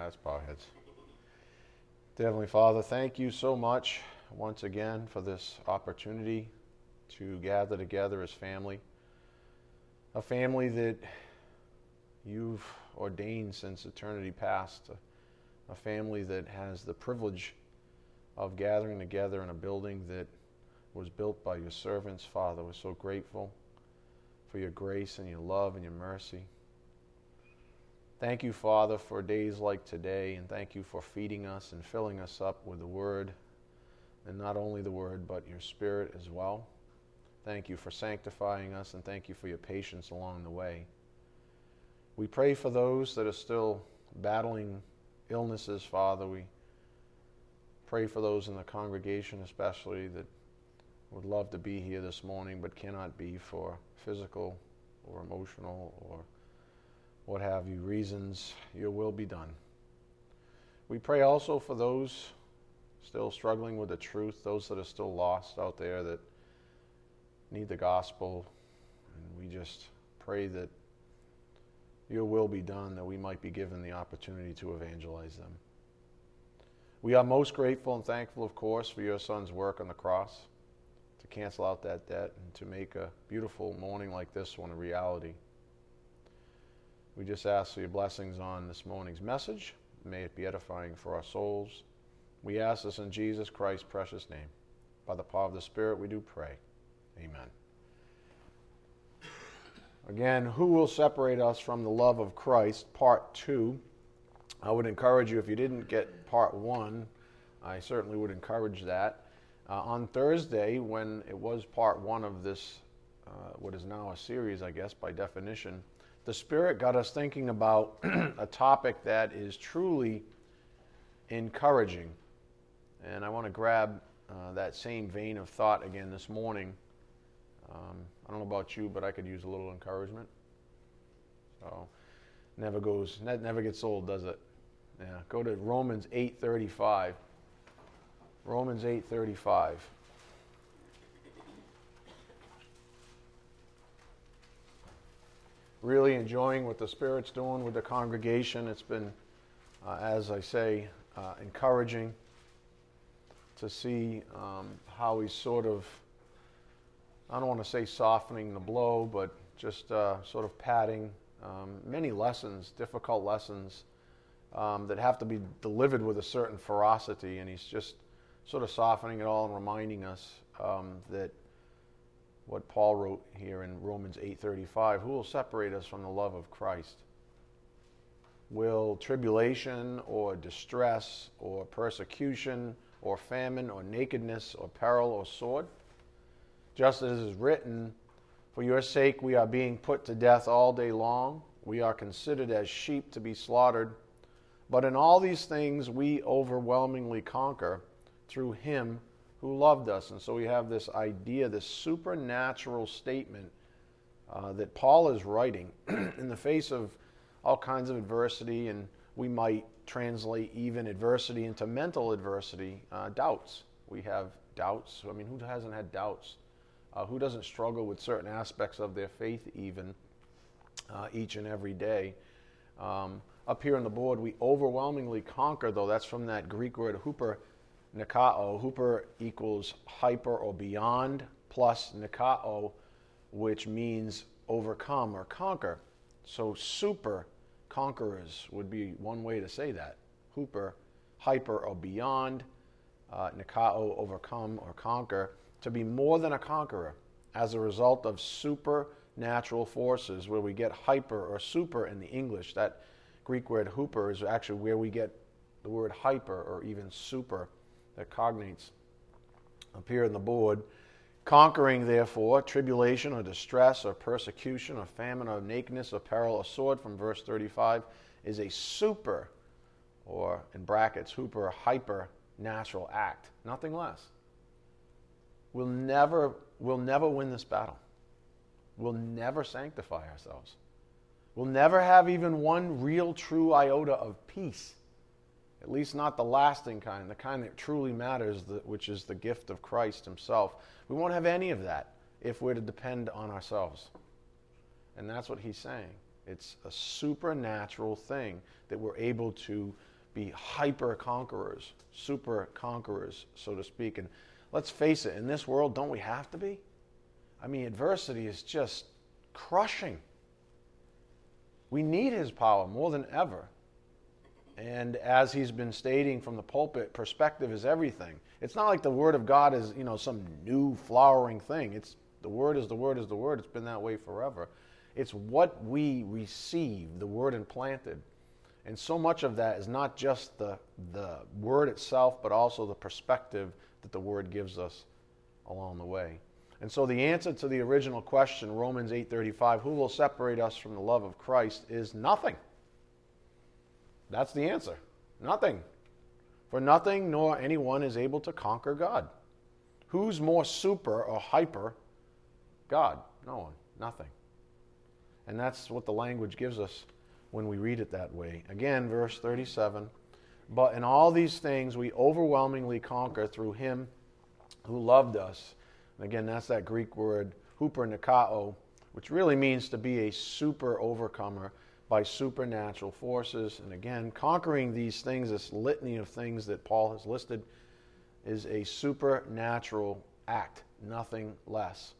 Our heads. Heavenly Father, thank you so much once again for this opportunity to gather together as family. A family that you've ordained since eternity past. A family that has the privilege of gathering together in a building that was built by your servants, Father. We're so grateful for your grace and your love and your mercy. Thank you, Father, for days like today, and thank you for feeding us and filling us up with the Word, and not only the Word, but your Spirit as well. Thank you for sanctifying us, and thank you for your patience along the way. We pray for those that are still battling illnesses, Father. We pray for those in the congregation, especially that would love to be here this morning but cannot be for physical or emotional or what have you reasons. Your will be done. We pray also for those still struggling with the truth, those that are still lost out there that need the gospel. And we just pray that your will be done, that we might be given the opportunity to evangelize them. We are most grateful and thankful, of course, for your son's work on the cross to cancel out that debt and to make a beautiful morning like this one a reality. We just ask for your blessings on this morning's message. May it be edifying for our souls. We ask this in Jesus Christ's precious name. By the power of the Spirit, we do pray. Amen. Again, who will separate us from the love of Christ? Part two. I would encourage you, if you didn't get part one, I certainly would encourage that. Uh, on Thursday, when it was part one of this, uh, what is now a series, I guess, by definition, the Spirit got us thinking about a topic that is truly encouraging. And I want to grab uh, that same vein of thought again this morning. Um, I don't know about you, but I could use a little encouragement. So, never goes, that never gets old, does it? Yeah. Go to Romans 8:35. Romans 8:35. Really enjoying what the Spirit's doing with the congregation. It's been, uh, as I say, uh, encouraging to see um, how he's sort of I don't want to say softening the blow, but just uh, sort of padding um, many lessons, difficult lessons um, that have to be delivered with a certain ferocity, and he's just sort of softening it all and reminding us um, that what Paul wrote here in Romans 8:35, who will separate us from the love of Christ? Will tribulation or distress or persecution or famine or nakedness or peril or sword? just as is written, For your sake we are being put to death all day long. We are considered as sheep to be slaughtered. But in all these things we overwhelmingly conquer through him who loved us. And so we have this idea, this supernatural statement uh, that Paul is writing in the face of all kinds of adversity, and we might translate even adversity into mental adversity, uh, doubts. We have doubts. I mean, who hasn't had doubts? uh, who doesn't struggle with certain aspects of their faith even uh, each and every day. Um, up here on the board, we overwhelmingly conquer, though that's from that Greek word huper nikao. Huper equals hyper or beyond, plus nikao, which means overcome or conquer. So super conquerors would be one way to say that. Huper, hyper or beyond, uh, nikao, overcome or conquer to be more than a conqueror as a result of supernatural forces, where we get hyper or super in the English. That Greek word huper is actually where we get the word hyper or even super cognates appear in the board. Conquering, therefore, tribulation or distress or persecution or famine or nakedness or peril or sword from verse 35 is a super, or in brackets, huper, hyper natural act. Nothing less. We'll never, we'll never win this battle. We'll never sanctify ourselves. We'll never have even one real, true iota of peace. At least not the lasting kind, the kind that truly matters, which is the gift of Christ Himself. We won't have any of that if we're to depend on ourselves. And that's what He's saying. It's a supernatural thing that we're able to be hyper conquerors, super conquerors, so to speak. And let's face it, in this world, don't we have to be? I mean, adversity is just crushing. We need his power more than ever. And as he's been stating from the pulpit, perspective is everything. It's not like the word of God is, you know, some new flowering thing. It's the word is the word is the word. It's been that way forever. It's what we receive, the word implanted. And so much of that is not just the, the word itself, but also the perspective that the word gives us along the way. And so the answer to the original question, Romans 8:35, who will separate us from the love of Christ is nothing. That's the answer. Nothing. For nothing nor anyone is able to conquer God. Who's more super or hyper? God. No one. Nothing. And that's what the language gives us when we read it that way. Again, verse 37 But in all these things we overwhelmingly conquer through him who loved us. And again, that's that Greek word hupernikao, which really means to be a super overcomer by supernatural forces. And again, conquering these things, this litany of things that Paul has listed, is a supernatural act, nothing less.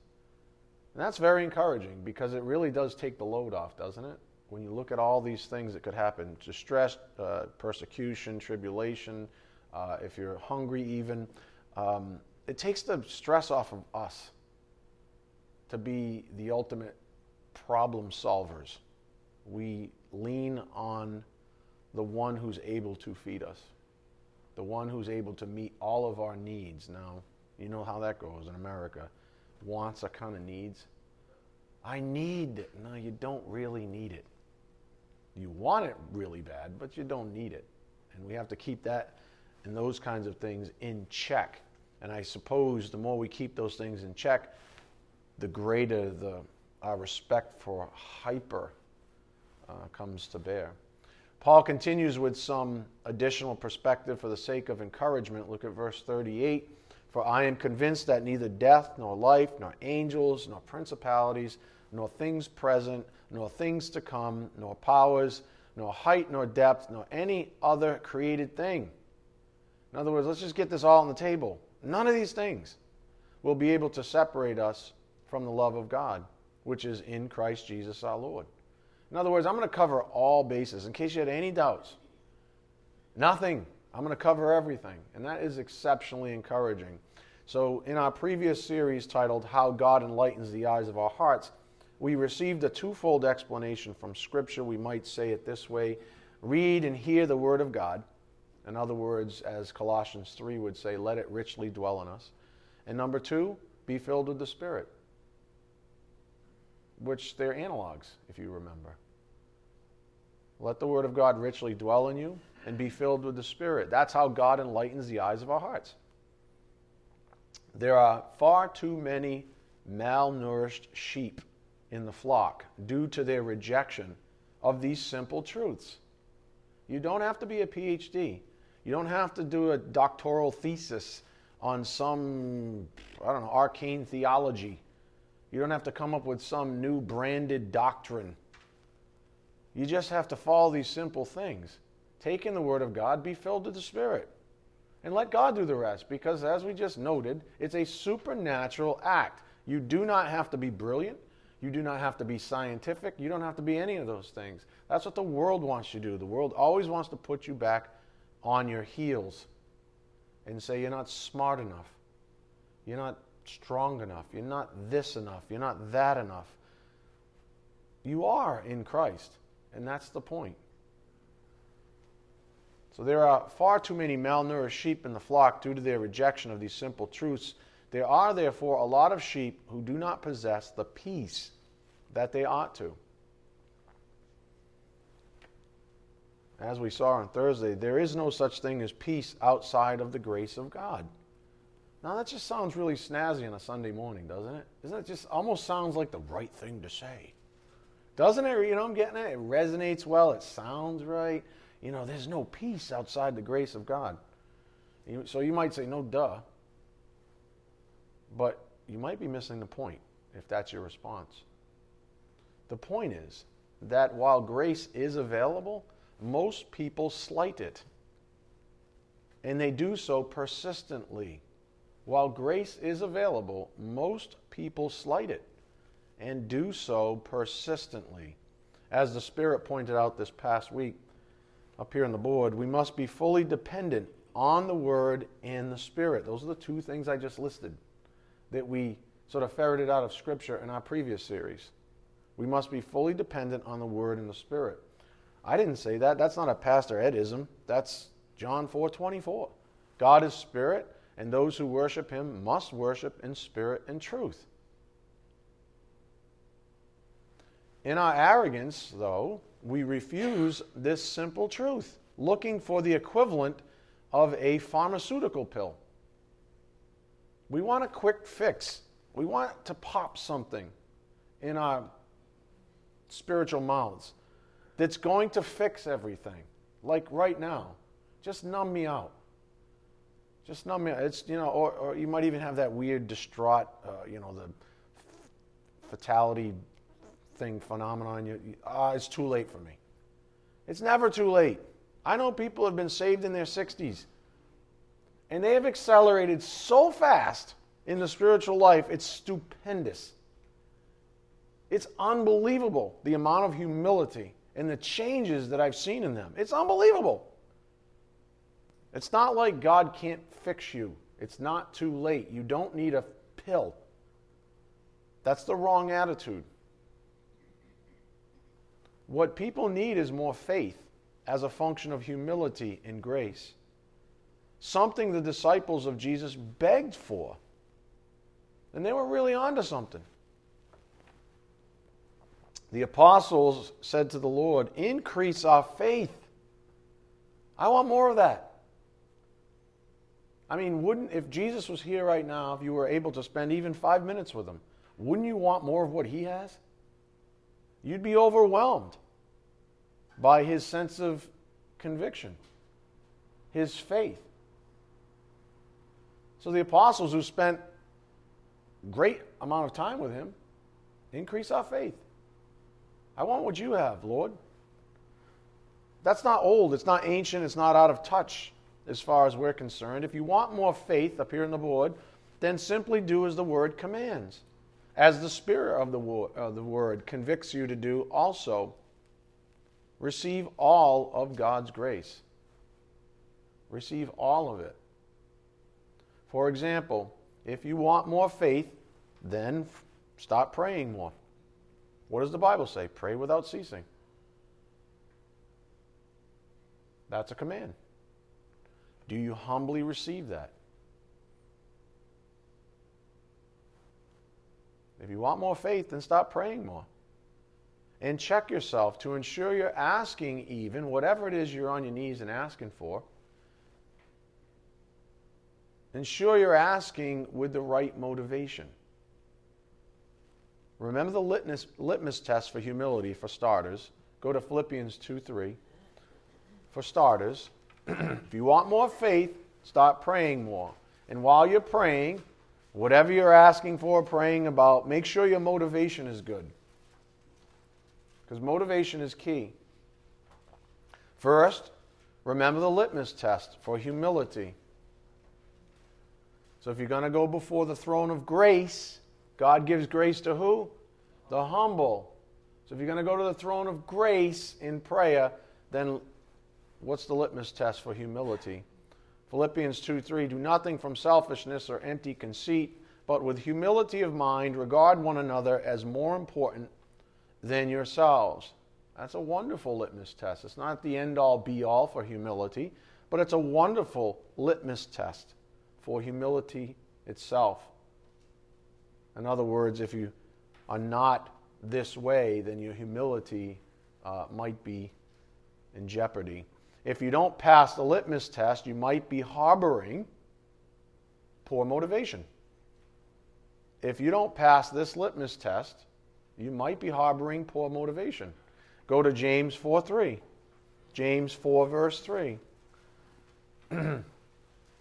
And that's very encouraging because it really does take the load off, doesn't it? When you look at all these things that could happen distress, uh, persecution, tribulation, uh, if you're hungry, even, um, it takes the stress off of us to be the ultimate problem solvers. We lean on the one who's able to feed us, the one who's able to meet all of our needs. Now, you know how that goes in America wants are kind of needs. I need it. No, you don't really need it. You want it really bad, but you don't need it. And we have to keep that and those kinds of things in check. And I suppose the more we keep those things in check, the greater the our respect for hyper uh, comes to bear. Paul continues with some additional perspective for the sake of encouragement. Look at verse 38. For I am convinced that neither death, nor life, nor angels, nor principalities, nor things present, nor things to come, nor powers, nor height, nor depth, nor any other created thing. In other words, let's just get this all on the table. None of these things will be able to separate us from the love of God, which is in Christ Jesus our Lord. In other words, I'm going to cover all bases in case you had any doubts. Nothing I'm going to cover everything, and that is exceptionally encouraging. So, in our previous series titled How God Enlightens the Eyes of Our Hearts, we received a twofold explanation from Scripture. We might say it this way read and hear the Word of God. In other words, as Colossians 3 would say, let it richly dwell in us. And number two, be filled with the Spirit, which they're analogs, if you remember. Let the Word of God richly dwell in you and be filled with the Spirit. That's how God enlightens the eyes of our hearts. There are far too many malnourished sheep in the flock due to their rejection of these simple truths. You don't have to be a PhD. You don't have to do a doctoral thesis on some, I don't know, arcane theology. You don't have to come up with some new branded doctrine. You just have to follow these simple things take in the Word of God, be filled with the Spirit, and let God do the rest. Because, as we just noted, it's a supernatural act. You do not have to be brilliant. You do not have to be scientific. You don't have to be any of those things. That's what the world wants you to do. The world always wants to put you back on your heels and say you're not smart enough. You're not strong enough. You're not this enough. You're not that enough. You are in Christ, and that's the point. So there are far too many malnourished sheep in the flock due to their rejection of these simple truths. There are, therefore, a lot of sheep who do not possess the peace that they ought to. As we saw on Thursday, there is no such thing as peace outside of the grace of God. Now, that just sounds really snazzy on a Sunday morning, doesn't it? Doesn't it just almost sounds like the right thing to say? Doesn't it? You know, I'm getting it. It resonates well. It sounds right. You know, there's no peace outside the grace of God. So you might say, no, duh. But you might be missing the point if that's your response. The point is that while grace is available, most people slight it. And they do so persistently. While grace is available, most people slight it and do so persistently. As the Spirit pointed out this past week up here on the board, we must be fully dependent on the Word and the Spirit. Those are the two things I just listed that we sort of ferreted out of Scripture in our previous series. We must be fully dependent on the Word and the Spirit. I didn't say that. That's not a Pastor Edism. That's John 4 24. God is Spirit, and those who worship Him must worship in spirit and truth. In our arrogance, though, we refuse this simple truth, looking for the equivalent of a pharmaceutical pill. We want a quick fix. We want to pop something in our spiritual mouths that's going to fix everything. Like right now, just numb me out. Just numb me. It's, you know, or, or you might even have that weird distraught, uh, you know, the fatality thing phenomenon. You, you, ah, it's too late for me. It's never too late. I know people have been saved in their 60s, and they have accelerated so fast in the spiritual life, it's stupendous. It's unbelievable the amount of humility and the changes that I've seen in them. It's unbelievable. It's not like God can't fix you, it's not too late. You don't need a pill. That's the wrong attitude. What people need is more faith as a function of humility and grace. Something the disciples of Jesus begged for. And they were really onto something. The apostles said to the Lord, Increase our faith. I want more of that. I mean, wouldn't, if Jesus was here right now, if you were able to spend even five minutes with him, wouldn't you want more of what he has? You'd be overwhelmed by his sense of conviction, his faith. So the apostles who spent great amount of time with him increase our faith. I want what you have, Lord. That's not old, it's not ancient, it's not out of touch as far as we're concerned. If you want more faith up here on the board, then simply do as the word commands as the Spirit of the, of the Word convicts you to do also. Receive all of God's grace. Receive all of it. For example, if you want more faith, then stop praying more. What does the Bible say? Pray without ceasing. That's a command. Do you humbly receive that? If you want more faith, then stop praying more. And check yourself to ensure you're asking, even whatever it is you're on your knees and asking for. Ensure you're asking with the right motivation. Remember the litmus, litmus test for humility for starters. Go to Philippians 2 3. For starters, if you want more faith, start praying more. And while you're praying, Whatever you're asking for, praying about, make sure your motivation is good. Because motivation is key. First, remember the litmus test for humility. So if you're going to go before the throne of grace, God gives grace to who? The humble. So if you're going to go to the throne of grace in prayer, then what's the litmus test for humility? Philippians 2 3 Do nothing from selfishness or empty conceit, but with humility of mind regard one another as more important than yourselves. That's a wonderful litmus test. It's not the end all be all for humility, but it's a wonderful litmus test for humility itself. In other words, if you are not this way, then your humility uh, might be in jeopardy. If you don't pass the litmus test, you might be harboring poor motivation. If you don't pass this litmus test, you might be harboring poor motivation. Go to James 4 3. James 4, verse 3. so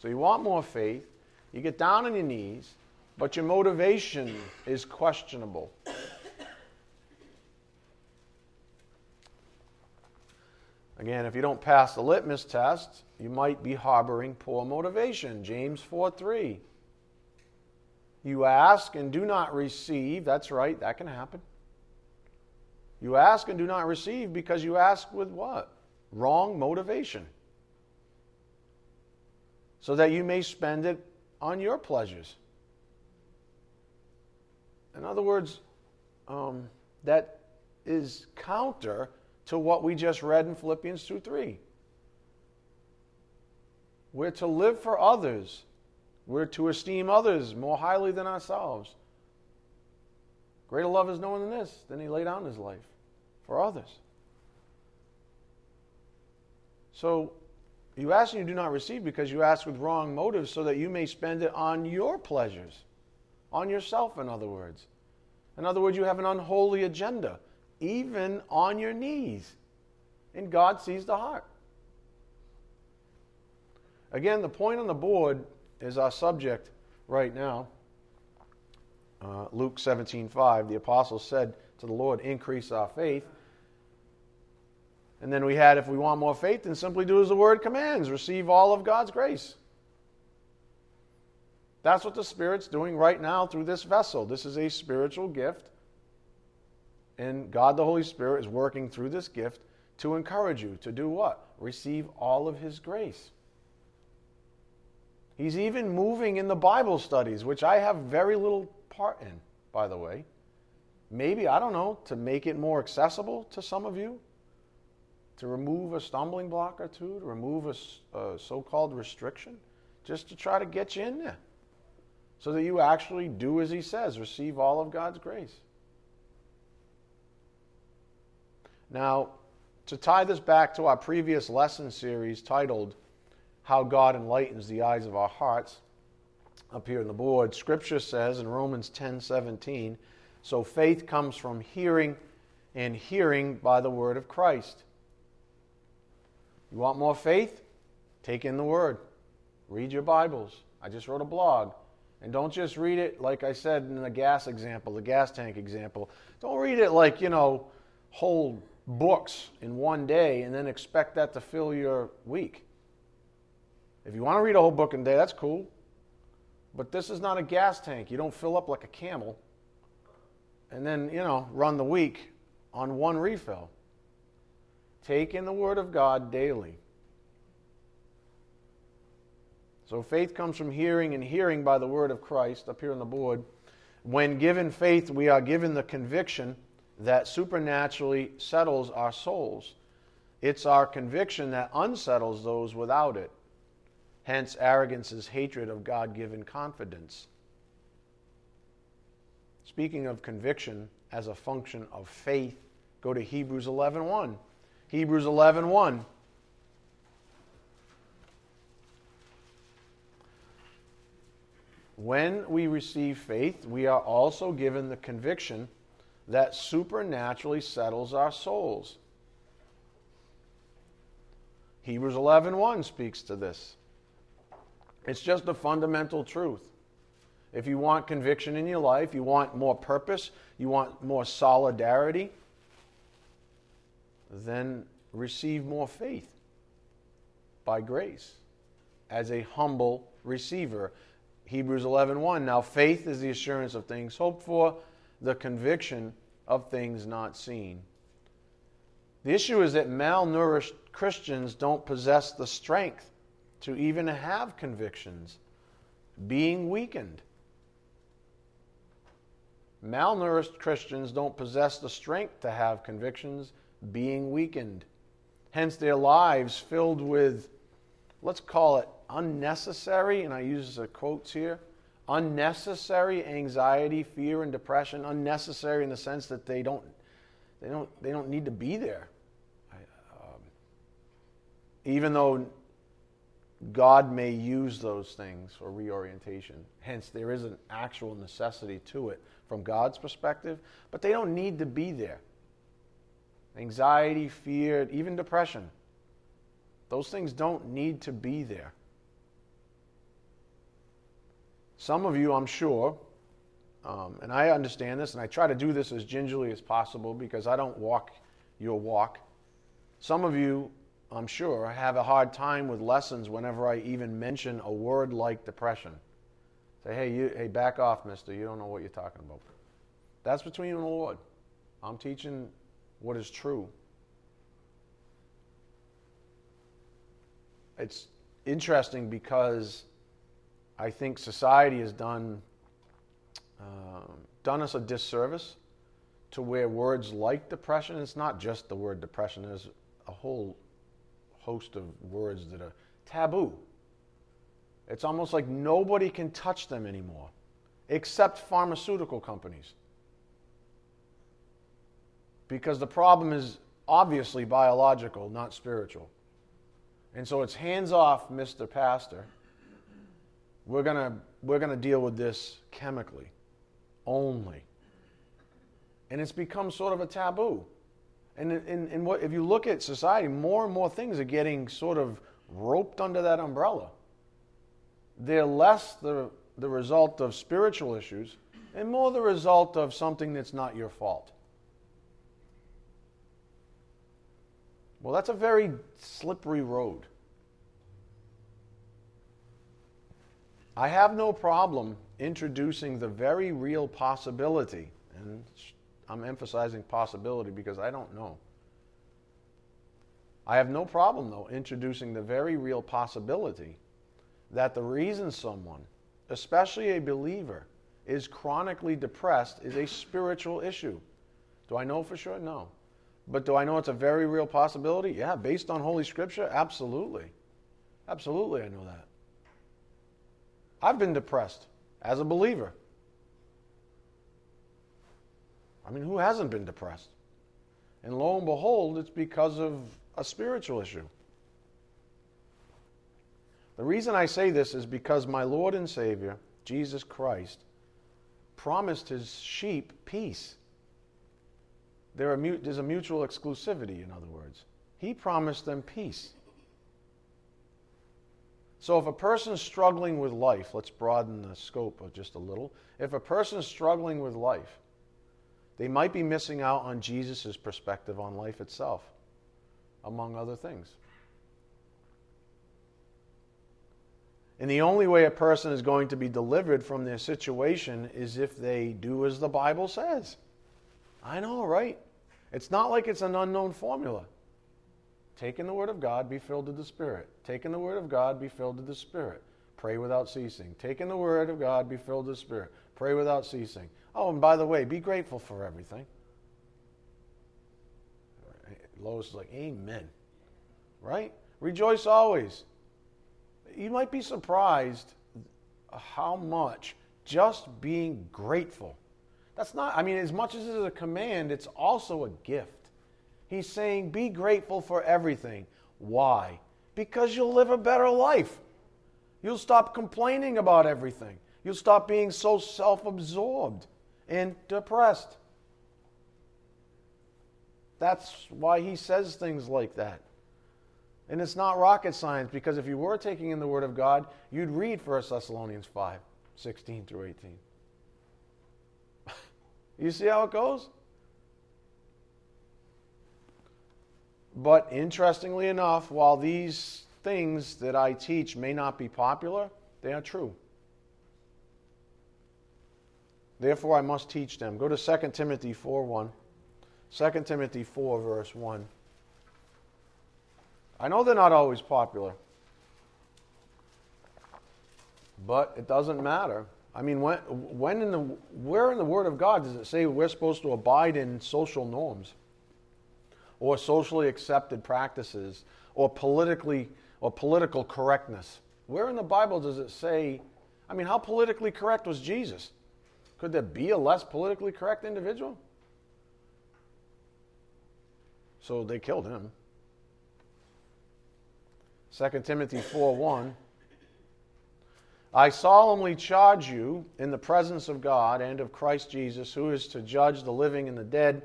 you want more faith, you get down on your knees, but your motivation is questionable. Again, if you don't pass the litmus test, you might be harboring poor motivation. James 4 3. You ask and do not receive. That's right, that can happen. You ask and do not receive because you ask with what? Wrong motivation. So that you may spend it on your pleasures. In other words, um, that is counter to what we just read in Philippians 2 3. We're to live for others, we're to esteem others more highly than ourselves. Greater love is no one than this, than he laid down his life for others. So you ask and you do not receive because you ask with wrong motives so that you may spend it on your pleasures, on yourself, in other words. In other words, you have an unholy agenda even on your knees. And God sees the heart. Again, the point on the board is our subject right now. Uh, Luke 17 5, the apostle said to the Lord, Increase our faith. And then we had, if we want more faith, then simply do as the word commands receive all of God's grace. That's what the Spirit's doing right now through this vessel. This is a spiritual gift and God the Holy Spirit is working through this gift to encourage you to do what? Receive all of His grace. He's even moving in the Bible studies, which I have very little part in, by the way. Maybe, I don't know, to make it more accessible to some of you, to remove a stumbling block or two, to remove a, a so called restriction, just to try to get you in there so that you actually do as He says receive all of God's grace. Now, to tie this back to our previous lesson series titled How God Enlightens the Eyes of Our Hearts, up here on the board, Scripture says in Romans 10 17, so faith comes from hearing, and hearing by the word of Christ. You want more faith? Take in the Word. Read your Bibles. I just wrote a blog. And don't just read it, like I said in the gas example, the gas tank example. Don't read it like, you know, whole books in one day and then expect that to fill your week. If you want to read a whole book in a day, that's cool. But this is not a gas tank. You don't fill up like a camel and then, you know, run the week on one refill. Take in the Word of God daily. So faith comes from hearing, and hearing by the Word of Christ, up here on the board. When given faith, we are given the conviction that supernaturally settles our souls. It's our conviction that unsettles those without it. Hence, arrogance is hatred of God given confidence. Speaking of conviction as a function of faith, go to Hebrews 11.1. 1. Hebrews 11.1. 1. When we receive faith, we are also given the conviction that supernaturally settles our souls. Hebrews 11:1 speaks to this. It's just a fundamental truth. If you want conviction in your life, you want more purpose, you want more solidarity, then receive more faith by grace as a humble receiver. Hebrews 11:1 Now faith is the assurance of things hoped for, the conviction of things not seen. The issue is that malnourished Christians don't possess the strength to even have convictions, being weakened. Malnourished Christians don't possess the strength to have convictions, being weakened. Hence, their lives filled with, let's call it unnecessary, and I use the quotes here, unnecessary anxiety, fear, and depression. Unnecessary in the sense that they don't, they don't, they don't need to be there. Um, even though God may use those things for reorientation. Hence, there is an actual necessity to it from God's perspective, but they don't need to be there. Anxiety, fear, even depression, those things don't need to be there. Some of you, I'm sure, um, and I understand this, and I try to do this as gingerly as possible because I don't walk your walk. Some of you I'm sure, have a hard time with lessons whenever I even mention a word like depression. Say, hey, you, hey, back off, mister. You don't know what you're talking about. That's between you and the Lord. I'm teaching what is true. It's interesting because I think society has done, uh, done us a disservice to where words like depression, it's not just the word depression, there's a whole host of words that are taboo. It's almost like nobody can touch them anymore, except pharmaceutical companies. Because the problem is obviously biological, not spiritual. And so it's hands off, Mr. Pastor. We're going to we're going to deal with this chemically only. And it's become sort of a taboo. And, in, in what, if you look at society, more and more things are getting sort of roped under that umbrella. They're less the, the result of spiritual issues and more the result of something that's not your fault. Well, that's a very slippery road. I have no problem introducing the very real possibility, and I'm emphasizing possibility because I don't know. I have no problem, though, introducing the very real possibility that the reason someone, especially a believer, is chronically depressed is a spiritual issue. Do I know for sure? No. But do I know it's a very real possibility? Yeah, based on Holy Scripture? Absolutely. Absolutely, I know that. I've been depressed as a believer. I mean, who hasn't been depressed? And lo and behold, it's because of a spiritual issue. The reason I say this is because my Lord and Savior, Jesus Christ, promised his sheep peace. There are, there's a mutual exclusivity, in other words. He promised them peace. So if a person is struggling with life, let's broaden the scope of just a little. If a person is struggling with life, they might be missing out on Jesus' perspective on life itself, among other things. And the only way a person is going to be delivered from their situation is if they do as the Bible says. I know, right? It's not like it's an unknown formula. Take in the Word of God, be filled with the Spirit. Take in the Word of God, be filled with the Spirit. Pray without ceasing. Take in the Word of God, be filled with the Spirit. Pray without ceasing. Oh, and by the way, be grateful for everything. Lois is like, Amen. Right? Rejoice always. You might be surprised how much just being grateful. That's not, I mean, as much as it is a command, it's also a gift. He's saying, be grateful for everything. Why? Because you'll live a better life. You'll stop complaining about everything. You'll stop being so self absorbed and depressed. That's why he says things like that. And it's not rocket science because if you were taking in the Word of God, you'd read 1 Thessalonians 5 16 through 18. you see how it goes? But interestingly enough, while these things that I teach may not be popular, they are true. Therefore, I must teach them. Go to 2 Timothy 4 1. 2 Timothy 4, verse 1. I know they're not always popular, but it doesn't matter. I mean, when, when in the, where in the Word of God does it say we're supposed to abide in social norms or socially accepted practices or politically or political correctness? Where in the Bible does it say, I mean, how politically correct was Jesus? Could there be a less politically correct individual? So they killed him. 2 Timothy 4 1. I solemnly charge you in the presence of God and of Christ Jesus, who is to judge the living and the dead,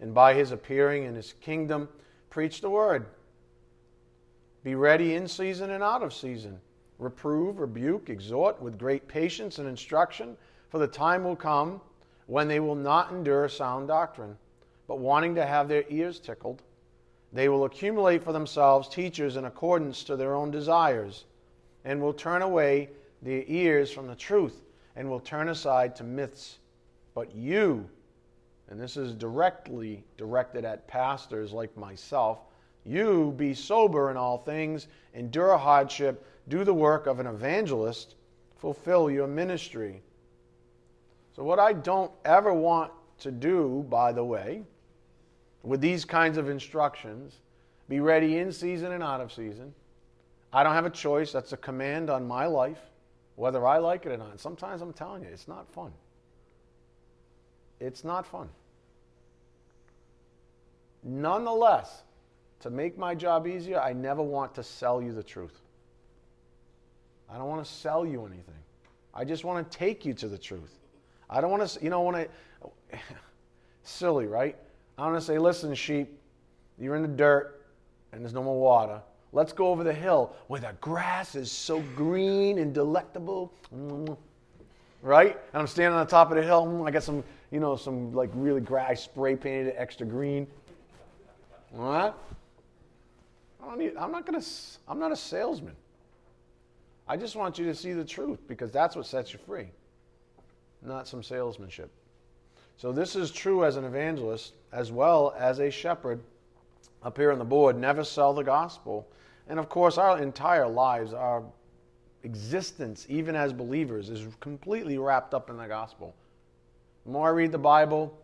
and by his appearing in his kingdom, preach the word. Be ready in season and out of season. Reprove, rebuke, exhort with great patience and instruction for the time will come when they will not endure sound doctrine, but wanting to have their ears tickled, They will accumulate for themselves teachers in accordance to their own desires, and will turn away their ears from the truth, and will turn aside to myths. But you, and this is directly directed at pastors like myself, you be sober in all things, endure hardship, do the work of an evangelist, fulfill your ministry. So, what I don't ever want to do, by the way, with these kinds of instructions, be ready in season and out of season. I don't have a choice. That's a command on my life, whether I like it or not. Sometimes I'm telling you, it's not fun. It's not fun. Nonetheless, to make my job easier, I never want to sell you the truth. I don't want to sell you anything. I just want to take you to the truth. I don't want to, you know, when I, silly, right? I want to say, listen, sheep, you're in the dirt and there's no more water. Let's go over the hill where the grass is so green and delectable. Right? And I'm standing on the top of the hill. I got some, you know, some like really grass I spray painted it extra green. What? I don't need, I'm not gonna. I'm not a salesman. I just want you to see the truth because that's what sets you free, not some salesmanship. So this is true as an evangelist as well as a shepherd. Up here on the board, never sell the gospel. And of course, our entire lives, our existence, even as believers, is completely wrapped up in the gospel. The more I read the Bible,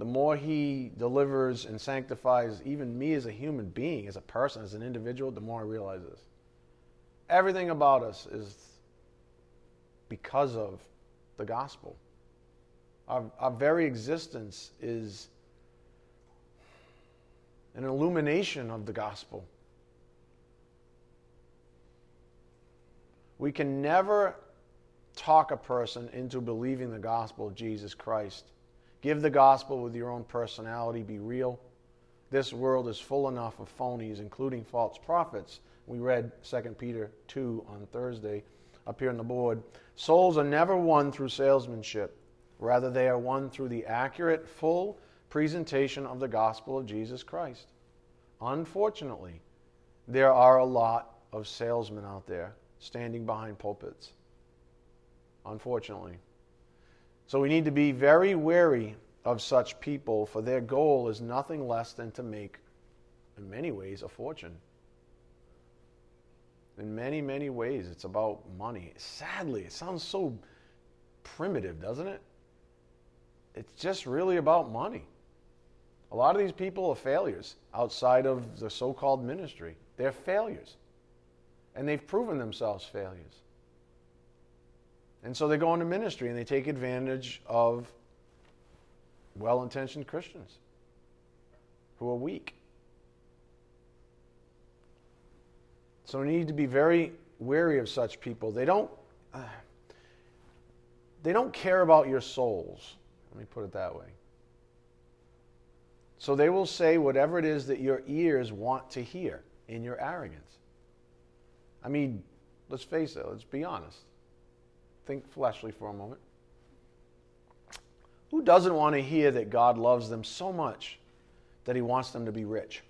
the more He delivers and sanctifies even me as a human being, as a person, as an individual, the more I realize this. Everything about us is because of the gospel. Our, our very existence is an illumination of the gospel. We can never talk a person into believing the gospel of Jesus Christ Give the gospel with your own personality, be real. This world is full enough of phonies, including false prophets. We read 2 Peter 2 on Thursday up here on the board. Souls are never won through salesmanship. Rather, they are won through the accurate, full presentation of the gospel of Jesus Christ. Unfortunately, there are a lot of salesmen out there standing behind pulpits. Unfortunately. So we need to be very wary of such people, for their goal is nothing less than to make, in many ways, a fortune. In many, many ways, it's about money. Sadly, it sounds so primitive, doesn't it? It's just really about money. A lot of these people are failures outside of the so called ministry. They're failures. And they've proven themselves failures. And so they go into ministry and they take advantage of well intentioned Christians who are weak. So we need to be very wary of such people. They don't, uh, they don't care about your souls. Let me put it that way. So they will say whatever it is that your ears want to hear in your arrogance. I mean, let's face it, let's be honest think fleshly for a moment. Who doesn't want to hear that God loves them so much that he wants them to be rich?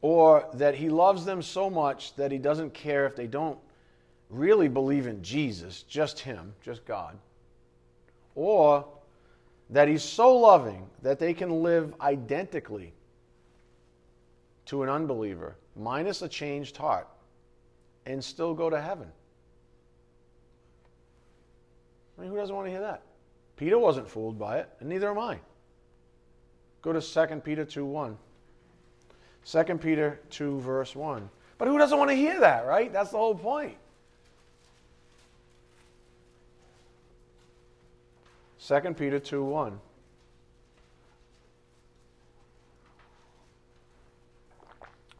Or that he loves them so much that he doesn't care if they don't really believe in Jesus, just him, just God. Or that he's so loving that they can live identically to an unbeliever, minus a changed heart and still go to heaven. I mean, who doesn't want to hear that? Peter wasn't fooled by it, and neither am I. Go to 2 Peter 2 1. 2 Peter 2, verse 1. But who doesn't want to hear that, right? That's the whole point. 2 Peter 2 1.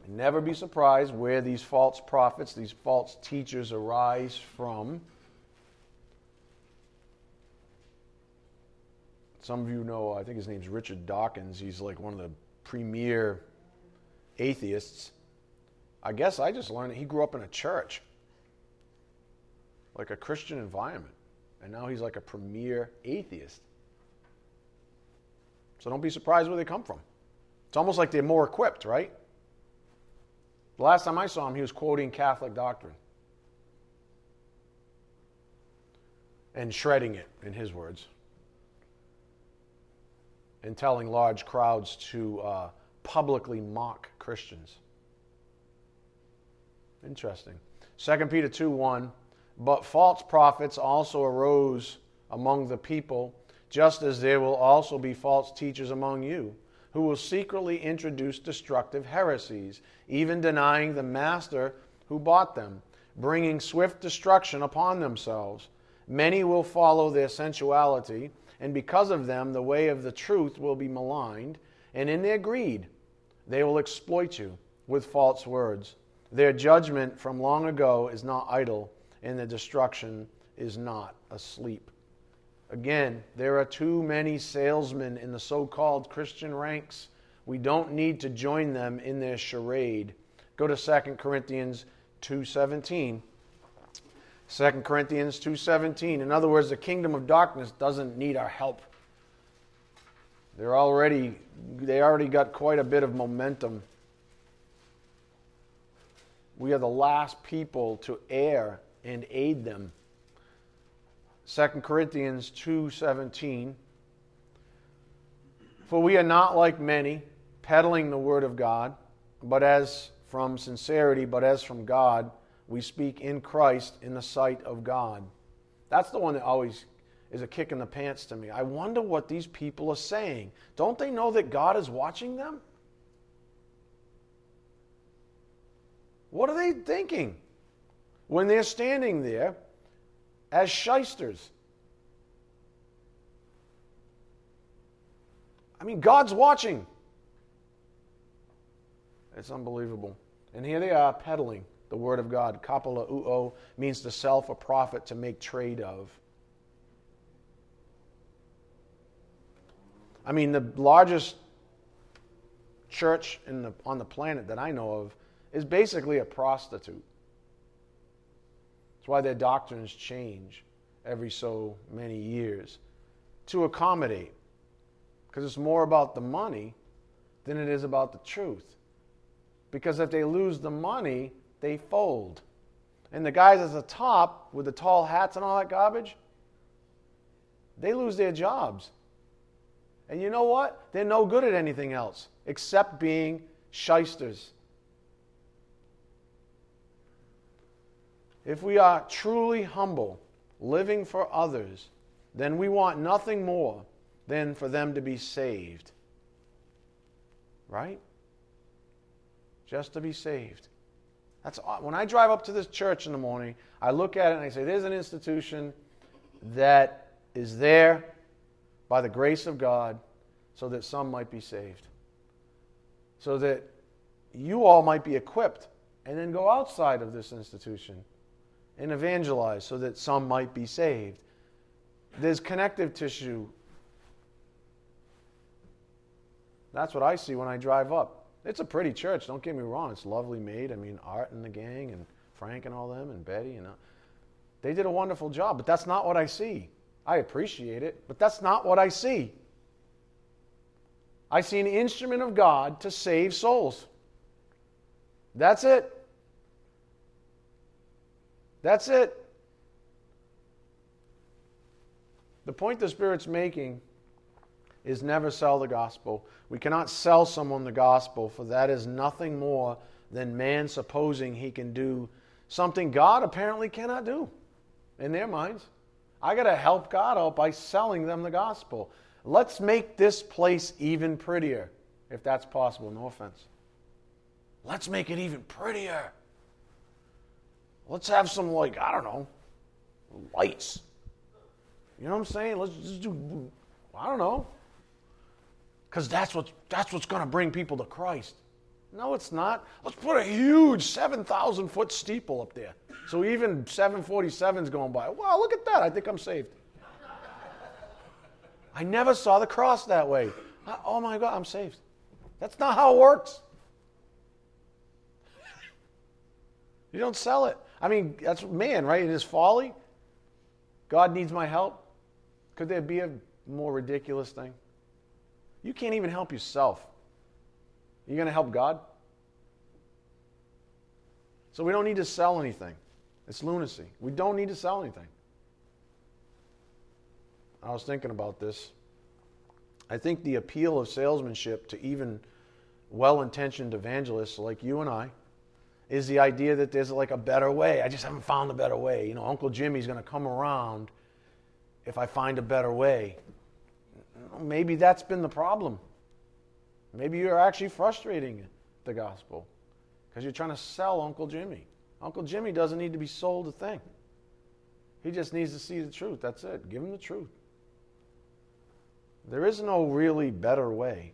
Never be surprised where these false prophets, these false teachers arise from. Some of you know, I think his name's Richard Dawkins. He's like one of the premier atheists. I guess I just learned that he grew up in a church, like a Christian environment. And now he's like a premier atheist. So don't be surprised where they come from. It's almost like they're more equipped, right? The last time I saw him, he was quoting Catholic doctrine and shredding it, in his words, and telling large crowds to uh, publicly mock Christians. Interesting. 2 Peter 2 1. But false prophets also arose among the people, just as there will also be false teachers among you, who will secretly introduce destructive heresies, even denying the master who bought them, bringing swift destruction upon themselves. Many will follow their sensuality, and because of them, the way of the truth will be maligned, and in their greed, they will exploit you with false words. Their judgment from long ago is not idle, and their destruction is not asleep. Again, there are too many salesmen in the so called Christian ranks. We don't need to join them in their charade. Go to 2 Corinthians 2:17. 2 Corinthians 2:17. In other words, the kingdom of darkness doesn't need our help. They're already they already got quite a bit of momentum we are the last people to err and aid them. 2 Corinthians 2:17 For we are not like many peddling the word of God, but as from sincerity, but as from God, we speak in Christ in the sight of God. That's the one that always is a kick in the pants to me. I wonder what these people are saying. Don't they know that God is watching them? What are they thinking when they're standing there as shysters? I mean, God's watching. It's unbelievable. And here they are peddling the word of God. Kapeleuo means to sell for profit, to make trade of. I mean, the largest church the, on the planet that I know of is basically a prostitute. That's why their doctrines change every so many years to accommodate. Because it's more about the money than it is about the truth. Because if they lose the money, they fold. And the guys at the top with the tall hats and all that garbage, they lose their jobs. And you know what? They're no good at anything else except being shysters. If we are truly humble, living for others, then we want nothing more than for them to be saved. Right? Just to be saved. That's when I drive up to this church in the morning, I look at it and I say, there's an institution that is there by the grace of God so that some might be saved. So that you all might be equipped and then go outside of this institution and evangelize so that some might be saved. There's connective tissue. That's what I see when I drive up. It's a pretty church, don't get me wrong. It's lovely made. I mean, Art and the gang and Frank and all them and Betty, you uh, know. They did a wonderful job, but that's not what I see. I appreciate it, but that's not what I see. I see an instrument of God to save souls. That's it. That's it. The point the Spirit's making is never sell the gospel. We cannot sell someone the gospel, for that is nothing more than man supposing he can do something God apparently cannot do in their minds. I got to help God out by selling them the gospel. Let's make this place even prettier, if that's possible. No offense. Let's make it even prettier. Let's have some, like, I don't know, lights. You know what I'm saying? Let's just do, I don't know. Because that's, what, that's what's going to bring people to Christ. No, it's not. Let's put a huge 7,000 foot steeple up there. So even 747's going by. Wow, look at that. I think I'm saved. I never saw the cross that way. Oh my God, I'm saved. That's not how it works. You don't sell it. I mean, that's man, right? In his folly, God needs my help. Could there be a more ridiculous thing? You can't even help yourself. You going to help God? So we don't need to sell anything. It's lunacy. We don't need to sell anything. I was thinking about this. I think the appeal of salesmanship to even well intentioned evangelists like you and I is the idea that there's like a better way. I just haven't found a better way. You know, Uncle Jimmy's going to come around if I find a better way. Maybe that's been the problem. Maybe you're actually frustrating the gospel because you're trying to sell Uncle Jimmy. Uncle Jimmy doesn't need to be sold a thing. He just needs to see the truth. That's it. Give him the truth. There is no really better way.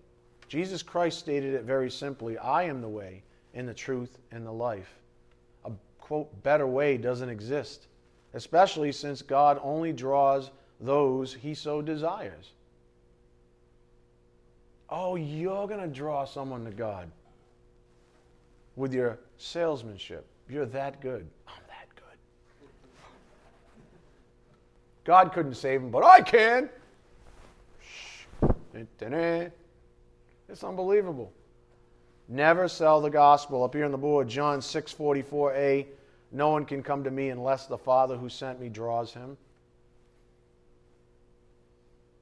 Jesus Christ stated it very simply I am the way and the truth and the life. A quote, better way doesn't exist, especially since God only draws those he so desires. Oh, you're going to draw someone to God with your salesmanship. You're that good. I'm that good. God couldn't save him, but I can. It's unbelievable. Never sell the gospel. Up here on the board, John 6:44a. No one can come to me unless the Father who sent me draws him.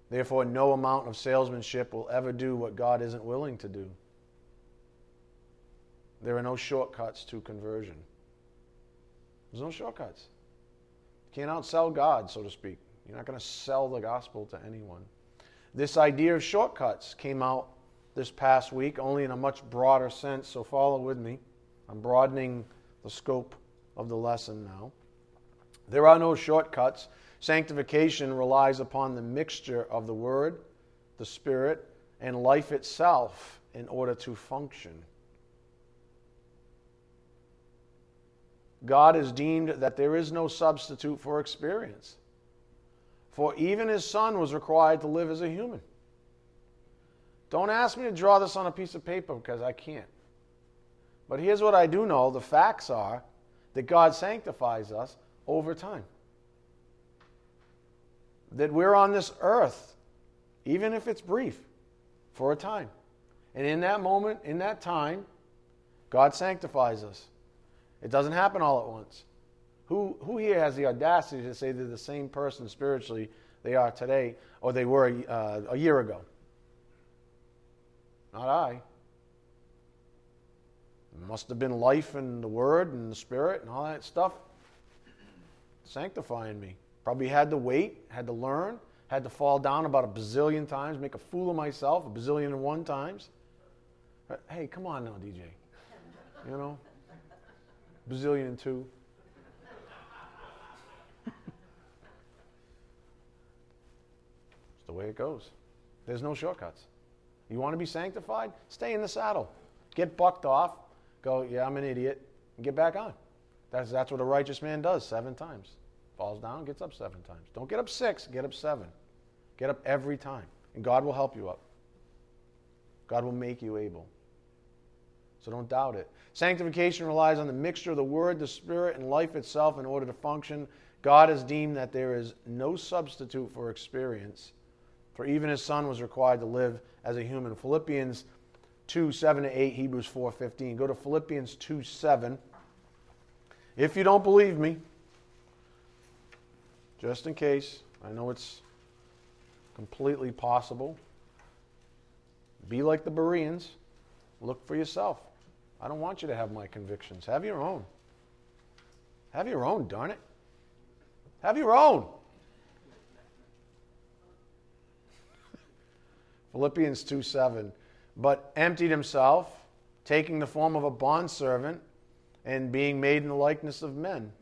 Therefore, no amount of salesmanship will ever do what God isn't willing to do. There are no shortcuts to conversion. There's no shortcuts. You can't outsell God, so to speak. You're not going to sell the gospel to anyone. This idea of shortcuts came out this past week, only in a much broader sense, so follow with me. I'm broadening the scope of the lesson now. There are no shortcuts. Sanctification relies upon the mixture of the Word, the Spirit, and life itself in order to function. God has deemed that there is no substitute for experience. For even his son was required to live as a human. Don't ask me to draw this on a piece of paper because I can't. But here's what I do know the facts are that God sanctifies us over time. That we're on this earth, even if it's brief, for a time. And in that moment, in that time, God sanctifies us. It doesn't happen all at once. Who, who here has the audacity to say they're the same person spiritually they are today or they were uh, a year ago? Not I. It must have been life and the Word and the Spirit and all that stuff sanctifying me. Probably had to wait, had to learn, had to fall down about a bazillion times, make a fool of myself a bazillion and one times. Hey, come on now, DJ. You know? bazillion and two. it's the way it goes. There's no shortcuts. You want to be sanctified? Stay in the saddle. Get bucked off. Go, yeah, I'm an idiot, and get back on. That's, that's what a righteous man does seven times. Falls down, gets up seven times. Don't get up six, get up seven. Get up every time. And God will help you up. God will make you able. So don't doubt it. Sanctification relies on the mixture of the Word, the Spirit, and life itself in order to function. God has deemed that there is no substitute for experience, for even His Son was required to live as a human. Philippians 2 7 to 8, Hebrews 4 15. Go to Philippians 2 7. If you don't believe me, just in case, I know it's completely possible. Be like the Bereans. Look for yourself. I don't want you to have my convictions. Have your own. Have your own, darn it. Have your own. Philippians 2 7. But emptied himself, taking the form of a bondservant, and being made in the likeness of men,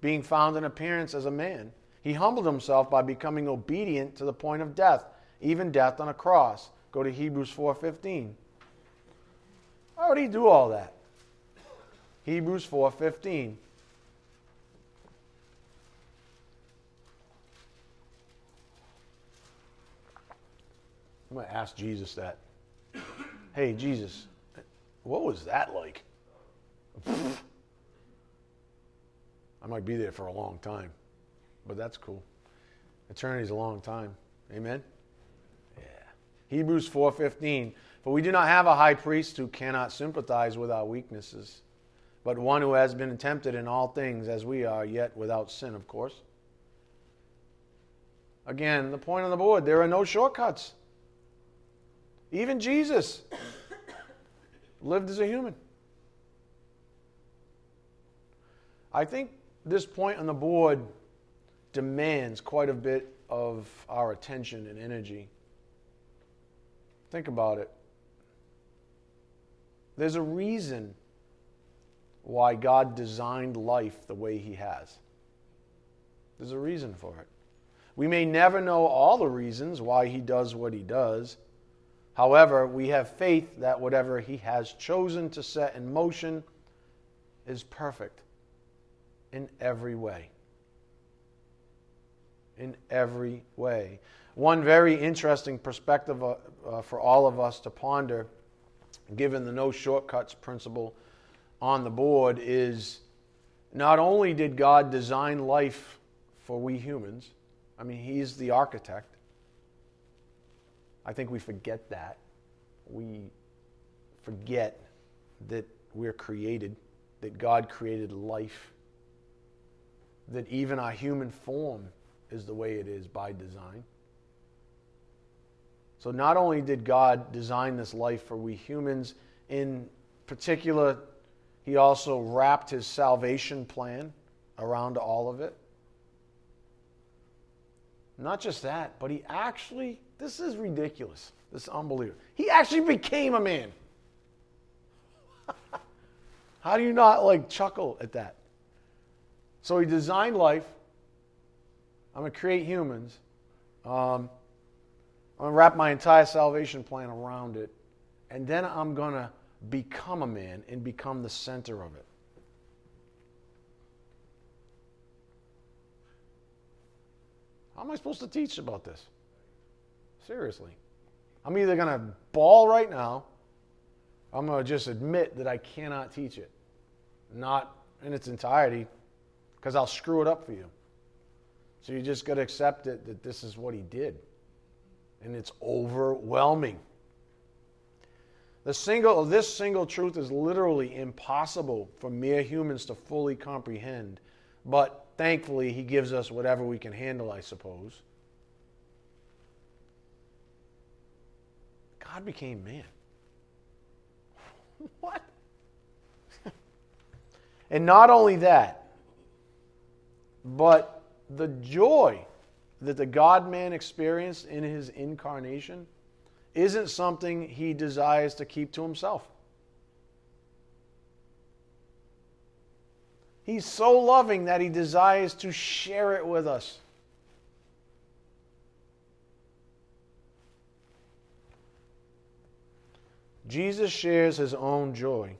being found in appearance as a man. He humbled himself by becoming obedient to the point of death, even death on a cross. Go to Hebrews 4:15. How would he do all that? Hebrews 4:15. I'm going to ask Jesus that. Hey, Jesus, what was that like? I might be there for a long time, but that's cool. Eternity's a long time. Amen? Yeah. Hebrews 4:15 For we do not have a high priest who cannot sympathize with our weaknesses, but one who has been tempted in all things as we are, yet without sin, of course. Again, the point on the board, there are no shortcuts. Even Jesus lived as a human. I think this point on the board demands quite a bit of our attention and energy. Think about it. There's a reason why God designed life the way He has. There's a reason for it. We may never know all the reasons why He does what He does. However, we have faith that whatever He has chosen to set in motion is perfect in every way. In every way. One very interesting perspective uh, uh, for all of us to ponder, given the no shortcuts principle on the board, is not only did God design life for we humans, I mean, He's the architect. I think we forget that. We forget that we're created, that God created life that even our human form is the way it is by design. So, not only did God design this life for we humans, in particular, He also wrapped His salvation plan around all of it. Not just that, but He actually, this is ridiculous. This is unbelievable. He actually became a man. How do you not like chuckle at that? So he designed life. I'm going to create humans. Um, I'm going to wrap my entire salvation plan around it. And then I'm going to become a man and become the center of it. How am I supposed to teach about this? Seriously. I'm either going to bawl right now, I'm going to just admit that I cannot teach it. Not in its entirety, because I'll screw it up for you. So you just got to accept it that this is what he did. And it's overwhelming. The single, this single truth is literally impossible for mere humans to fully comprehend. But thankfully, he gives us whatever we can handle, I suppose. God became man. what? and not only that, but the joy that the God man experienced in his incarnation isn't something he desires to keep to himself. He's so loving that he desires to share it with us. Jesus shares his own joy.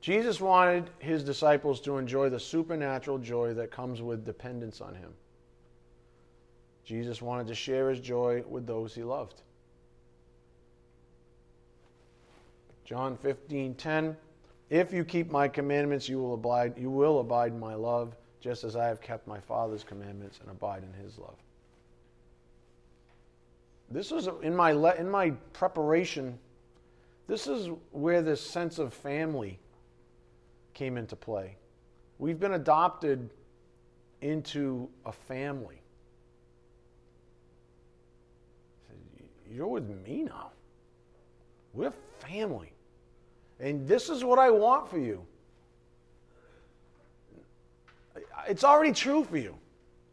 Jesus wanted his disciples to enjoy the supernatural joy that comes with dependence on him. Jesus wanted to share his joy with those he loved. John 15, 10. If you keep my commandments, you will abide, you will abide in my love, just as I have kept my Father's commandments and abide in his love. This was in my, in my preparation. This is where this sense of family came into play. We've been adopted into a family. You're with me now. We're family. And this is what I want for you. It's already true for you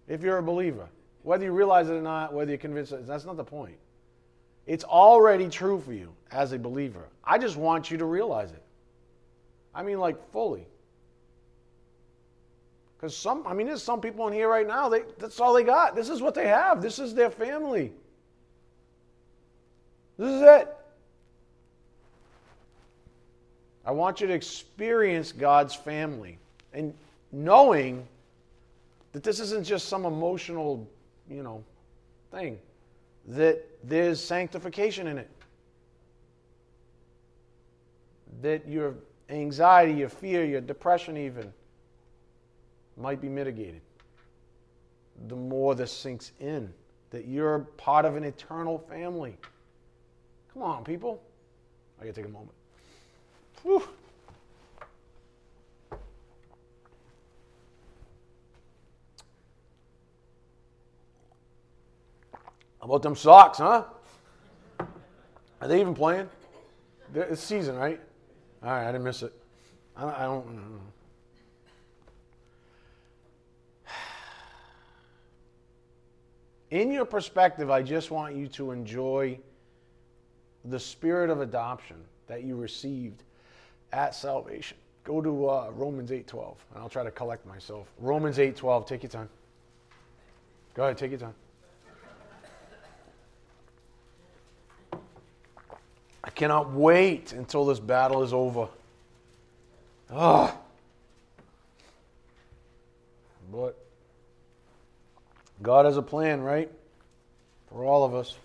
if you're a believer. Whether you realize it or not, whether you're convinced, that's not the point. It's already true for you as a believer. I just want you to realize it. I mean, like fully. Because some, I mean, there's some people in here right now, they, that's all they got. This is what they have. This is their family. This is it. I want you to experience God's family and knowing that this isn't just some emotional, you know, thing, that there's sanctification in it. That you're anxiety, your fear, your depression, even, might be mitigated the more this sinks in that you're part of an eternal family. Come on, people. I gotta take a moment. Whew. How about them Sox, huh? Are they even playing? It's season, right? All right, I didn't miss it. I don't. I don't mm. in your perspective, I just want you to enjoy the spirit of adoption that you received at salvation. Go to uh, Romans 8:12, and I'll try to collect myself. Romans 8:12. Take your time. Go ahead, take your time. I cannot wait until this battle is over. Ah. But God has a plan, right? For all of us.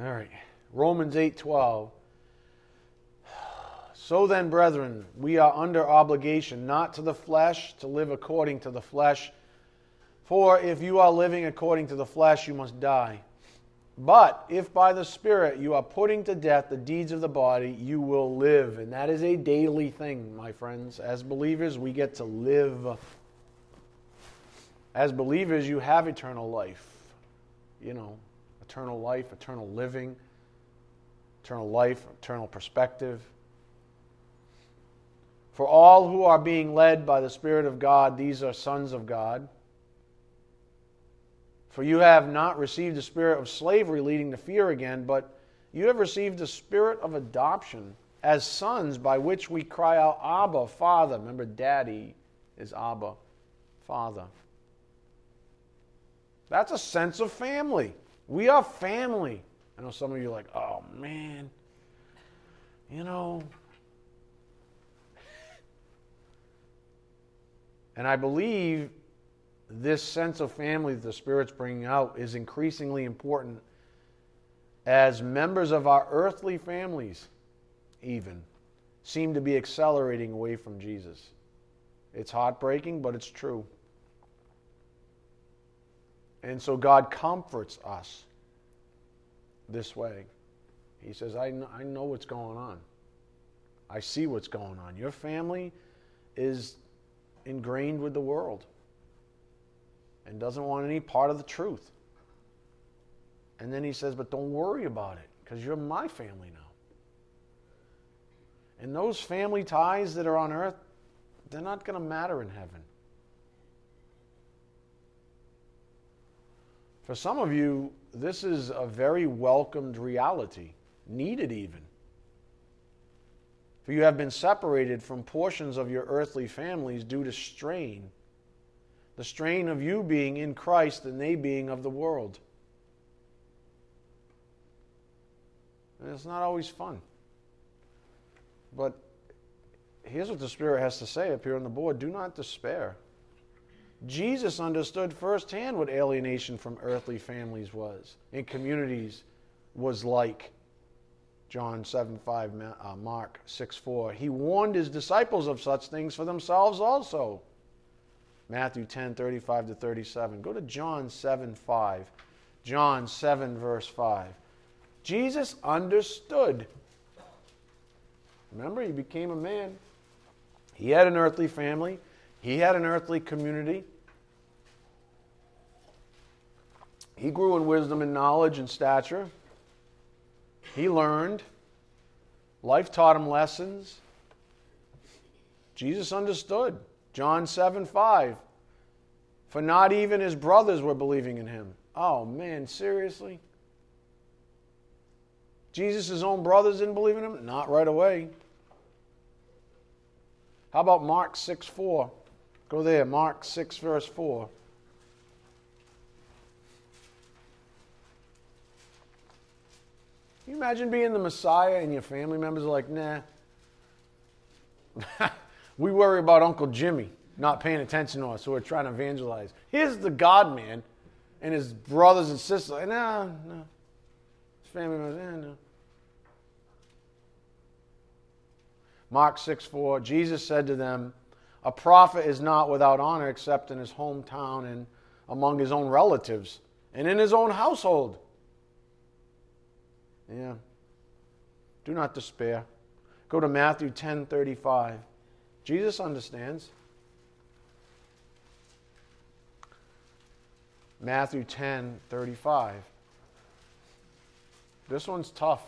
All right. Romans 8:12. So then, brethren, we are under obligation not to the flesh to live according to the flesh. For if you are living according to the flesh, you must die. But if by the Spirit you are putting to death the deeds of the body, you will live. And that is a daily thing, my friends. As believers, we get to live. As believers, you have eternal life. You know, eternal life, eternal living, eternal life, eternal perspective. For all who are being led by the Spirit of God, these are sons of God. For you have not received the spirit of slavery leading to fear again, but you have received the spirit of adoption as sons by which we cry out, Abba, Father. Remember, Daddy is Abba, Father. That's a sense of family. We are family. I know some of you are like, oh man, you know. And I believe this sense of family that the Spirit's bringing out is increasingly important as members of our earthly families, even, seem to be accelerating away from Jesus. It's heartbreaking, but it's true. And so God comforts us this way. He says, I know, I know what's going on. I see what's going on. Your family is ingrained with the world and doesn't want any part of the truth. And then he says, But don't worry about it because you're my family now. And those family ties that are on earth, they're not going to matter in heaven. For some of you, this is a very welcomed reality, needed even. For you have been separated from portions of your earthly families due to strain the strain of you being in Christ and they being of the world. And it's not always fun. But here's what the Spirit has to say up here on the board do not despair. Jesus understood firsthand what alienation from earthly families was and communities was like. John 7 5, uh, Mark 6 4. He warned his disciples of such things for themselves also. Matthew 10, 35 to 37. Go to John 7, 5. John 7, verse 5. Jesus understood. Remember, he became a man. He had an earthly family, he had an earthly community. He grew in wisdom and knowledge and stature. He learned. Life taught him lessons. Jesus understood. John 7 5. For not even his brothers were believing in him. Oh, man, seriously? Jesus' own brothers didn't believe in him? Not right away. How about Mark 6 4? Go there, Mark 6, verse 4. Can you imagine being the Messiah and your family members are like, nah. We worry about Uncle Jimmy not paying attention to us who are trying to evangelize. Here's the God man and his brothers and sisters. Like, nah, no. His family members, eh, no. Mark 6 4, Jesus said to them, A prophet is not without honor except in his hometown and among his own relatives and in his own household. Yeah. Do not despair. Go to Matthew 10:35. Jesus understands. Matthew 10:35. This one's tough.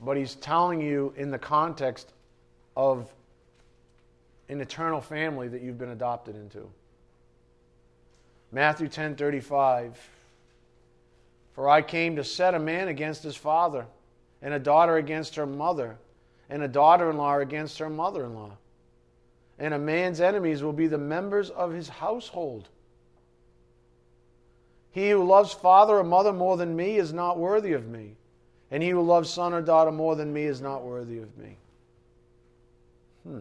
But he's telling you in the context of an eternal family that you've been adopted into. Matthew 10:35 For I came to set a man against his father and a daughter against her mother and a daughter-in-law against her mother-in-law. And a man's enemies will be the members of his household. He who loves father or mother more than me is not worthy of me. And he who loves son or daughter more than me is not worthy of me. Hmm.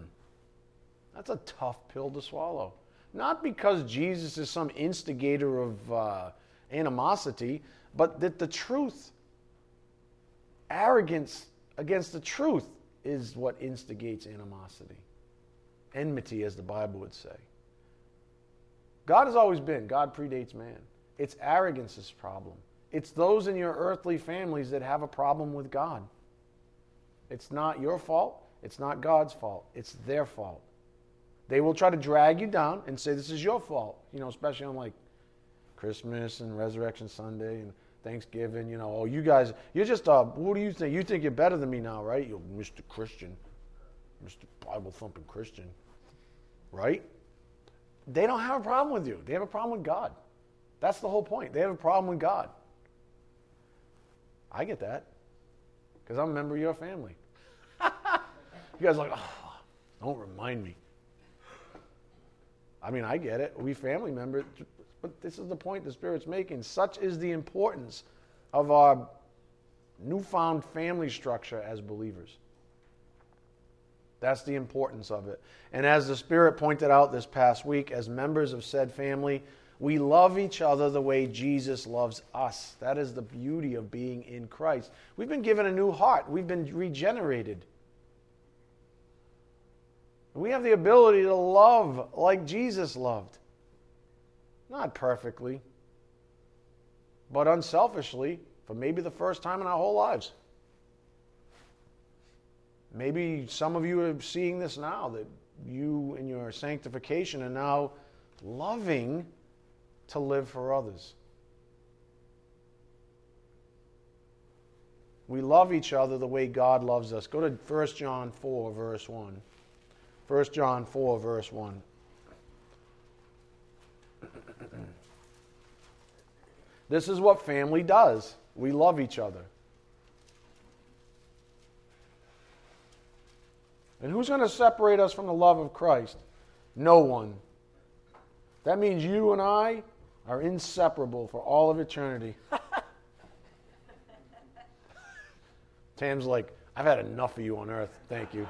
That's a tough pill to swallow. Not because Jesus is some instigator of uh, animosity, but that the truth, arrogance against the truth, is what instigates animosity. Enmity, as the Bible would say. God has always been, God predates man. It's arrogance's problem. It's those in your earthly families that have a problem with God. It's not your fault. It's not God's fault. It's their fault. They will try to drag you down and say this is your fault. You know, especially on like Christmas and Resurrection Sunday and Thanksgiving. You know, oh, you guys, you're just uh, what do you think? You think you're better than me now, right? You're Mr. Christian, Mr. Bible thumping Christian, right? They don't have a problem with you. They have a problem with God. That's the whole point. They have a problem with God. I get that because I'm a member of your family. you guys are like, oh, don't remind me. I mean, I get it. We family members, but this is the point the Spirit's making. Such is the importance of our newfound family structure as believers. That's the importance of it. And as the Spirit pointed out this past week, as members of said family, we love each other the way Jesus loves us. That is the beauty of being in Christ. We've been given a new heart, we've been regenerated. We have the ability to love like Jesus loved. Not perfectly, but unselfishly for maybe the first time in our whole lives. Maybe some of you are seeing this now that you, in your sanctification, are now loving to live for others. We love each other the way God loves us. Go to 1 John 4, verse 1. 1 John 4, verse 1. this is what family does we love each other. And who's going to separate us from the love of Christ? No one. That means you and I are inseparable for all of eternity. Tam's like, I've had enough of you on earth. Thank you.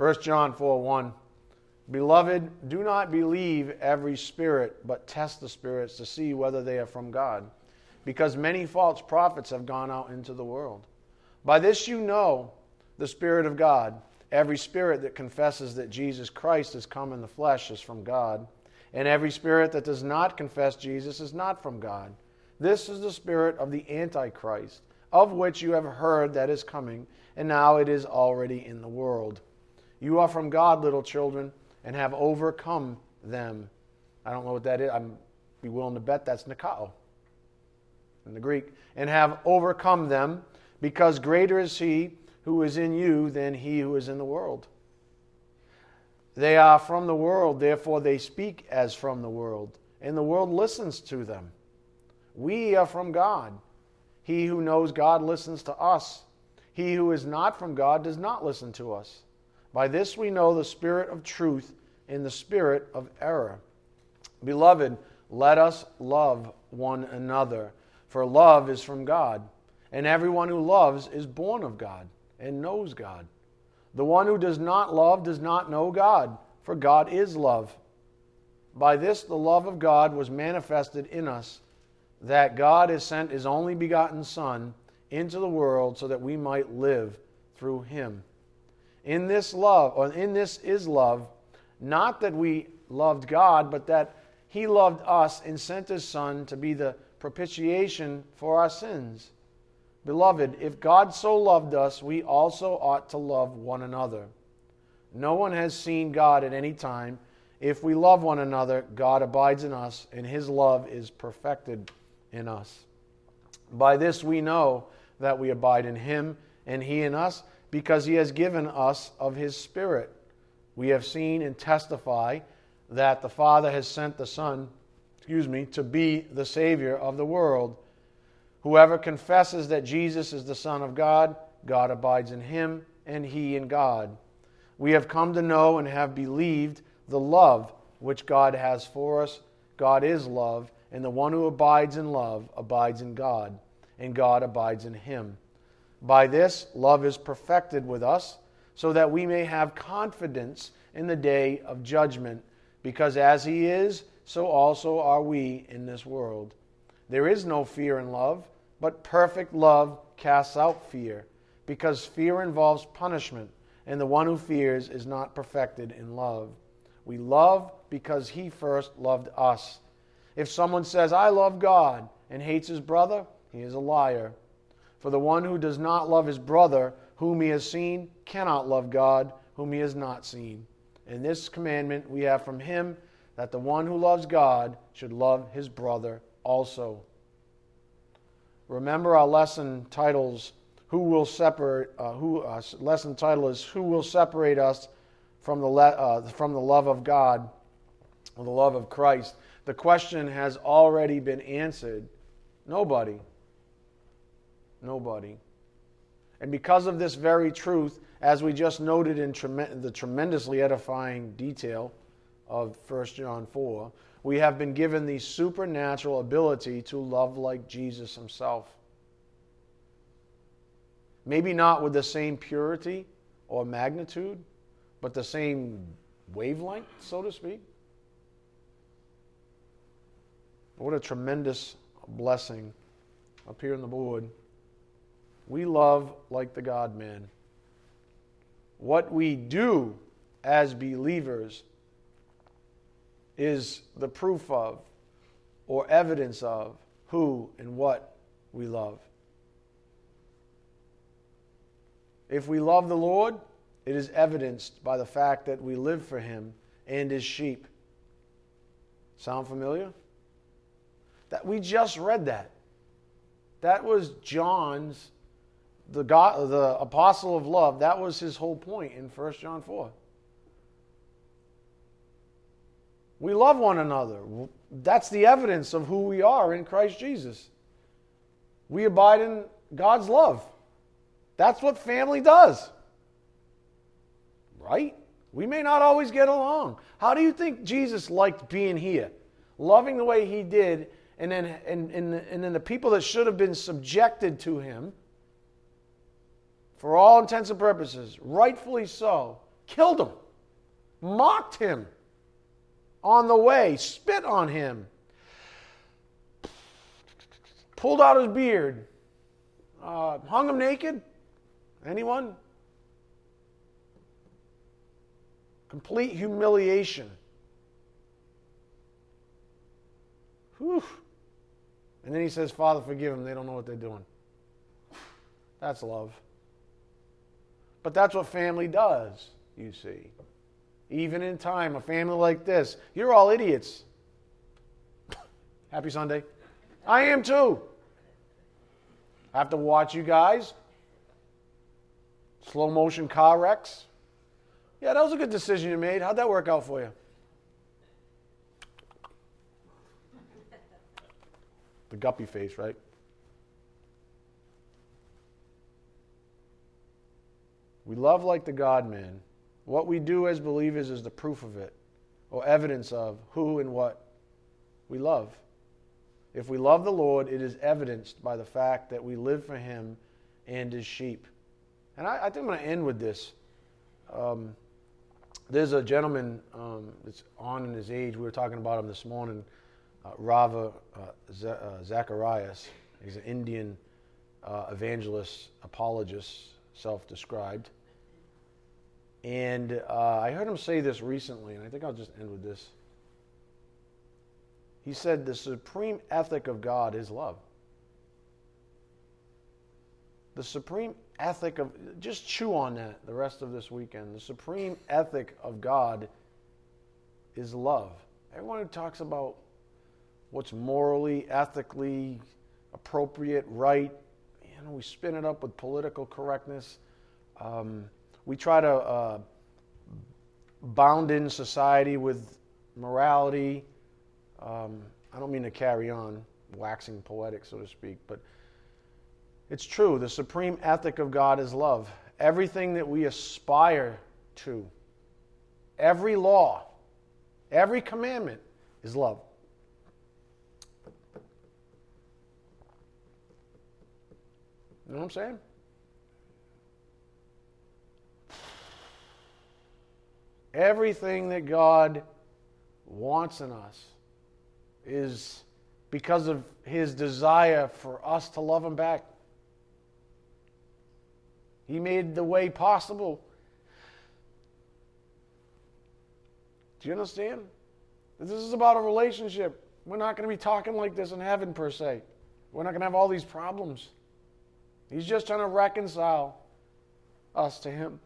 1 John 4 1. Beloved, do not believe every spirit, but test the spirits to see whether they are from God, because many false prophets have gone out into the world. By this you know the Spirit of God. Every spirit that confesses that Jesus Christ has come in the flesh is from God, and every spirit that does not confess Jesus is not from God. This is the spirit of the Antichrist, of which you have heard that is coming, and now it is already in the world. You are from God, little children, and have overcome them. I don't know what that is. I'm be willing to bet that's Nikao in the Greek. And have overcome them, because greater is he who is in you than he who is in the world. They are from the world, therefore they speak as from the world, and the world listens to them. We are from God. He who knows God listens to us. He who is not from God does not listen to us. By this we know the spirit of truth and the spirit of error. Beloved, let us love one another, for love is from God, and everyone who loves is born of God and knows God. The one who does not love does not know God, for God is love. By this the love of God was manifested in us, that God has sent his only begotten Son into the world so that we might live through him. In this love, or in this is love, not that we loved God, but that He loved us and sent His Son to be the propitiation for our sins. Beloved, if God so loved us, we also ought to love one another. No one has seen God at any time. If we love one another, God abides in us, and His love is perfected in us. By this we know that we abide in Him, and He in us, because He has given us of His Spirit. We have seen and testify that the Father has sent the Son, excuse me, to be the Savior of the world. Whoever confesses that Jesus is the Son of God, God abides in him, and he in God. We have come to know and have believed the love which God has for us. God is love, and the one who abides in love abides in God, and God abides in him. By this, love is perfected with us, so that we may have confidence in the day of judgment, because as he is, so also are we in this world. There is no fear in love, but perfect love casts out fear, because fear involves punishment, and the one who fears is not perfected in love. We love because he first loved us. If someone says, I love God, and hates his brother, he is a liar. For the one who does not love his brother, whom he has seen, cannot love God, whom he has not seen. In this commandment we have from him that the one who loves God should love his brother also. Remember our lesson titles who will separate uh, who uh, lesson title is who will separate us from the le- uh, from the love of God or the love of Christ. The question has already been answered. Nobody. Nobody. And because of this very truth, as we just noted in the tremendously edifying detail of 1 John 4, we have been given the supernatural ability to love like Jesus himself. Maybe not with the same purity or magnitude, but the same wavelength, so to speak. What a tremendous blessing up here on the board. We love like the God man. What we do as believers is the proof of or evidence of who and what we love. If we love the Lord, it is evidenced by the fact that we live for Him and His sheep. Sound familiar? That we just read that. That was John's, the, God, the apostle of love. That was his whole point in 1 John 4. We love one another. That's the evidence of who we are in Christ Jesus. We abide in God's love. That's what family does. Right? We may not always get along. How do you think Jesus liked being here? Loving the way he did, and then, and, and, and then the people that should have been subjected to him, for all intents and purposes, rightfully so, killed him, mocked him on the way, spit on him, pulled out his beard, uh, hung him naked. Anyone? Complete humiliation. Whew. And then he says, Father, forgive them. They don't know what they're doing. That's love. But that's what family does, you see even in time, a family like this. You're all idiots. Happy Sunday. I am too. I have to watch you guys. Slow motion car wrecks. Yeah, that was a good decision you made. How'd that work out for you? The guppy face, right? We love like the God man. What we do as believers is the proof of it, or evidence of who and what we love. If we love the Lord, it is evidenced by the fact that we live for Him and His sheep. And I, I think I'm going to end with this. Um, there's a gentleman um, that's on in his age. We were talking about him this morning, uh, Ravi uh, Z- uh, Zacharias. He's an Indian uh, evangelist, apologist, self described. And uh, I heard him say this recently, and I think I'll just end with this. He said, The supreme ethic of God is love. The supreme ethic of, just chew on that the rest of this weekend. The supreme ethic of God is love. Everyone who talks about what's morally, ethically appropriate, right, you know, we spin it up with political correctness. Um, we try to uh, bound in society with morality. Um, I don't mean to carry on waxing poetic, so to speak, but it's true. The supreme ethic of God is love. Everything that we aspire to, every law, every commandment is love. You know what I'm saying? Everything that God wants in us is because of his desire for us to love him back. He made the way possible. Do you understand? This is about a relationship. We're not going to be talking like this in heaven, per se. We're not going to have all these problems. He's just trying to reconcile us to Him.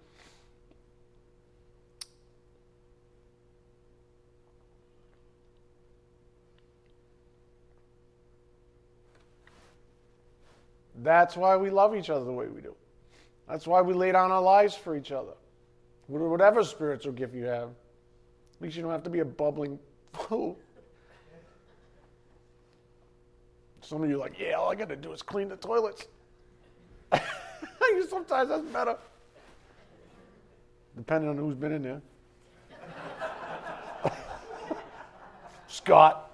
That's why we love each other the way we do. That's why we lay down our lives for each other. Whatever spiritual gift you have, at least you don't have to be a bubbling fool. Some of you are like, yeah, all I got to do is clean the toilets. Sometimes that's better. Depending on who's been in there. Scott.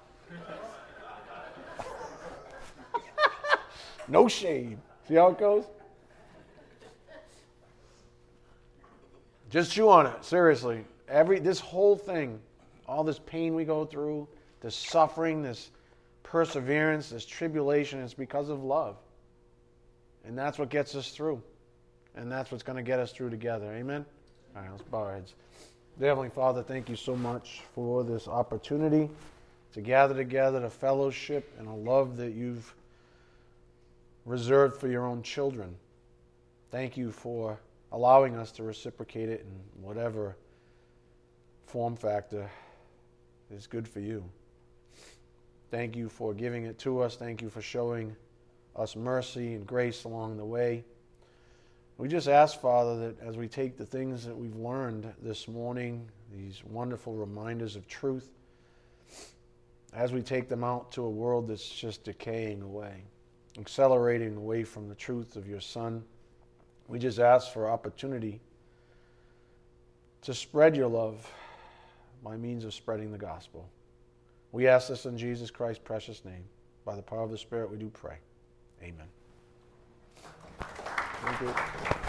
No shame. See how it goes? Just chew on it, seriously. Every this whole thing, all this pain we go through, this suffering, this perseverance, this tribulation, is because of love. And that's what gets us through. And that's what's going to get us through together. Amen? All right, let's bow our heads. Heavenly Father, thank you so much for this opportunity to gather together, to fellowship, and a love that you've reserved for your own children. Thank you for allowing us to reciprocate it in whatever form factor is good for you. Thank you for giving it to us. Thank you for showing us mercy and grace along the way. We just ask, Father, that as we take the things that we've learned this morning, these wonderful reminders of truth, as we take them out to a world that's just decaying away, accelerating away from the truth of your Son, we just ask for opportunity to spread your love by means of spreading the gospel. We ask this in Jesus Christ's precious name. By the power of the Spirit, we do pray. Amen. Thank you.